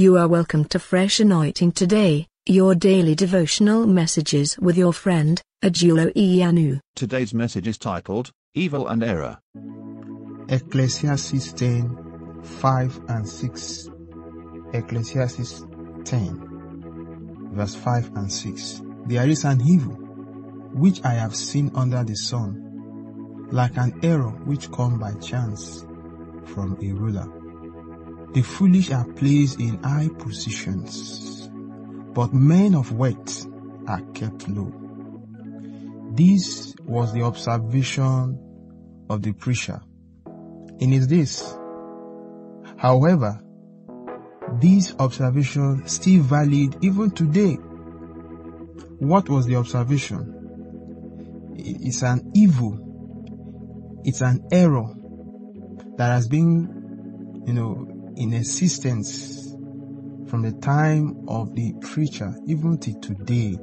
You are welcome to Fresh Anointing today, your daily devotional messages with your friend, Ajulo Iyanu. Today's message is titled, Evil and Error. Ecclesiastes 10, 5 and 6. Ecclesiastes 10, verse 5 and 6. There is an evil which I have seen under the sun, like an error which come by chance from a ruler. The foolish are placed in high positions, but men of wealth are kept low. This was the observation of the preacher in his days. However, this observation still valid even today. What was the observation? It's an evil. It's an error that has been, you know, in existence from the time of the preacher even till today.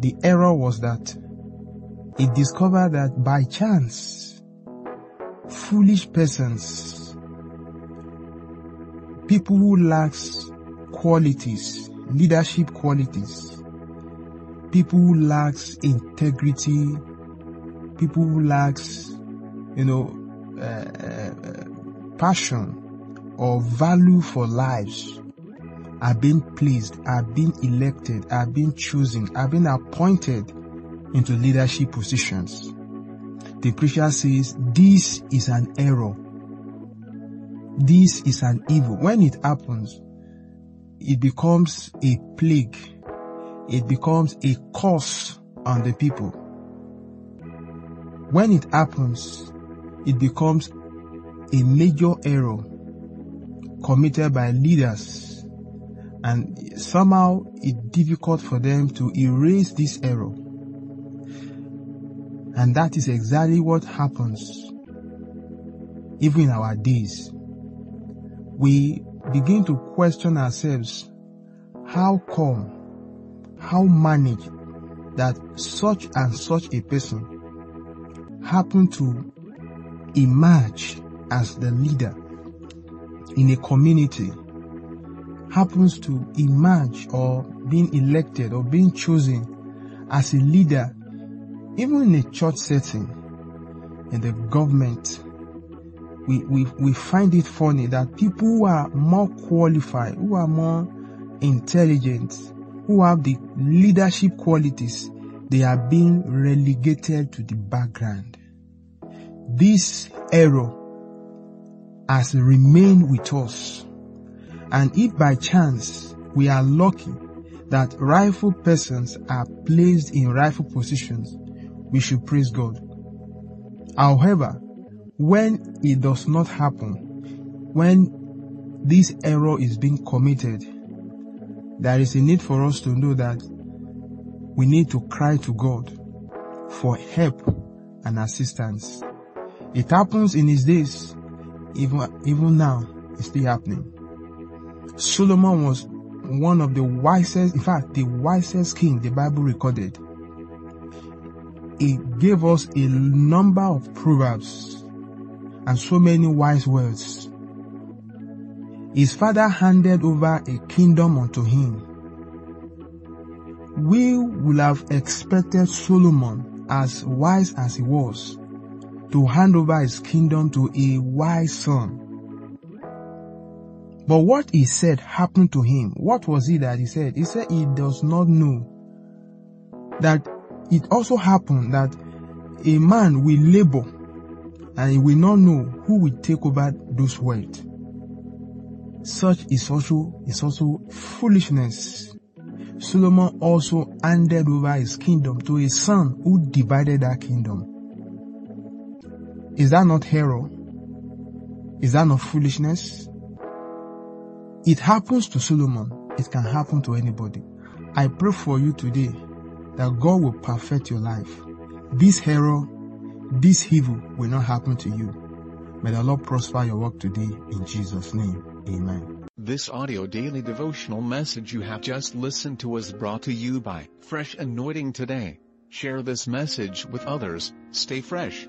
The error was that it discovered that by chance, foolish persons, people who lacks qualities, leadership qualities, people who lacks integrity, people who lacks, you know, uh, uh, passion or value for lives are being pleased, are being elected, are being chosen, are being appointed into leadership positions. The preacher says this is an error. This is an evil. When it happens, it becomes a plague. It becomes a curse on the people. When it happens, it becomes a major error committed by leaders and somehow it's difficult for them to erase this error. And that is exactly what happens even in our days. We begin to question ourselves, how come, how manage that such and such a person happened to emerge as the leader in a community, happens to emerge or being elected or being chosen as a leader even in a church setting, in the government, we, we, we find it funny that people who are more qualified, who are more intelligent, who have the leadership qualities, they are being relegated to the background. This error has remained with us. And if by chance we are lucky that rightful persons are placed in rightful positions, we should praise God. However, when it does not happen, when this error is being committed, there is a need for us to know that we need to cry to God for help and assistance. It happens in his days, even, even now, it's still happening. Solomon was one of the wisest, in fact, the wisest king the Bible recorded he gave us a number of proverbs and so many wise words. His father handed over a kingdom unto him. We would have expected Solomon, as wise as he was, to hand over his kingdom to a wise son. But what he said happened to him. What was it that he said? He said he does not know that it also happened that a man will labor and he will not know who will take over those wealth. Such is also, is also foolishness. Solomon also handed over his kingdom to a son who divided that kingdom. Is that not error? Is that not foolishness? It happens to Solomon. It can happen to anybody. I pray for you today that God will perfect your life. This error, this evil will not happen to you. May the Lord prosper your work today in Jesus' name. Amen. This audio daily devotional message you have just listened to was brought to you by Fresh Anointing Today. Share this message with others. Stay fresh.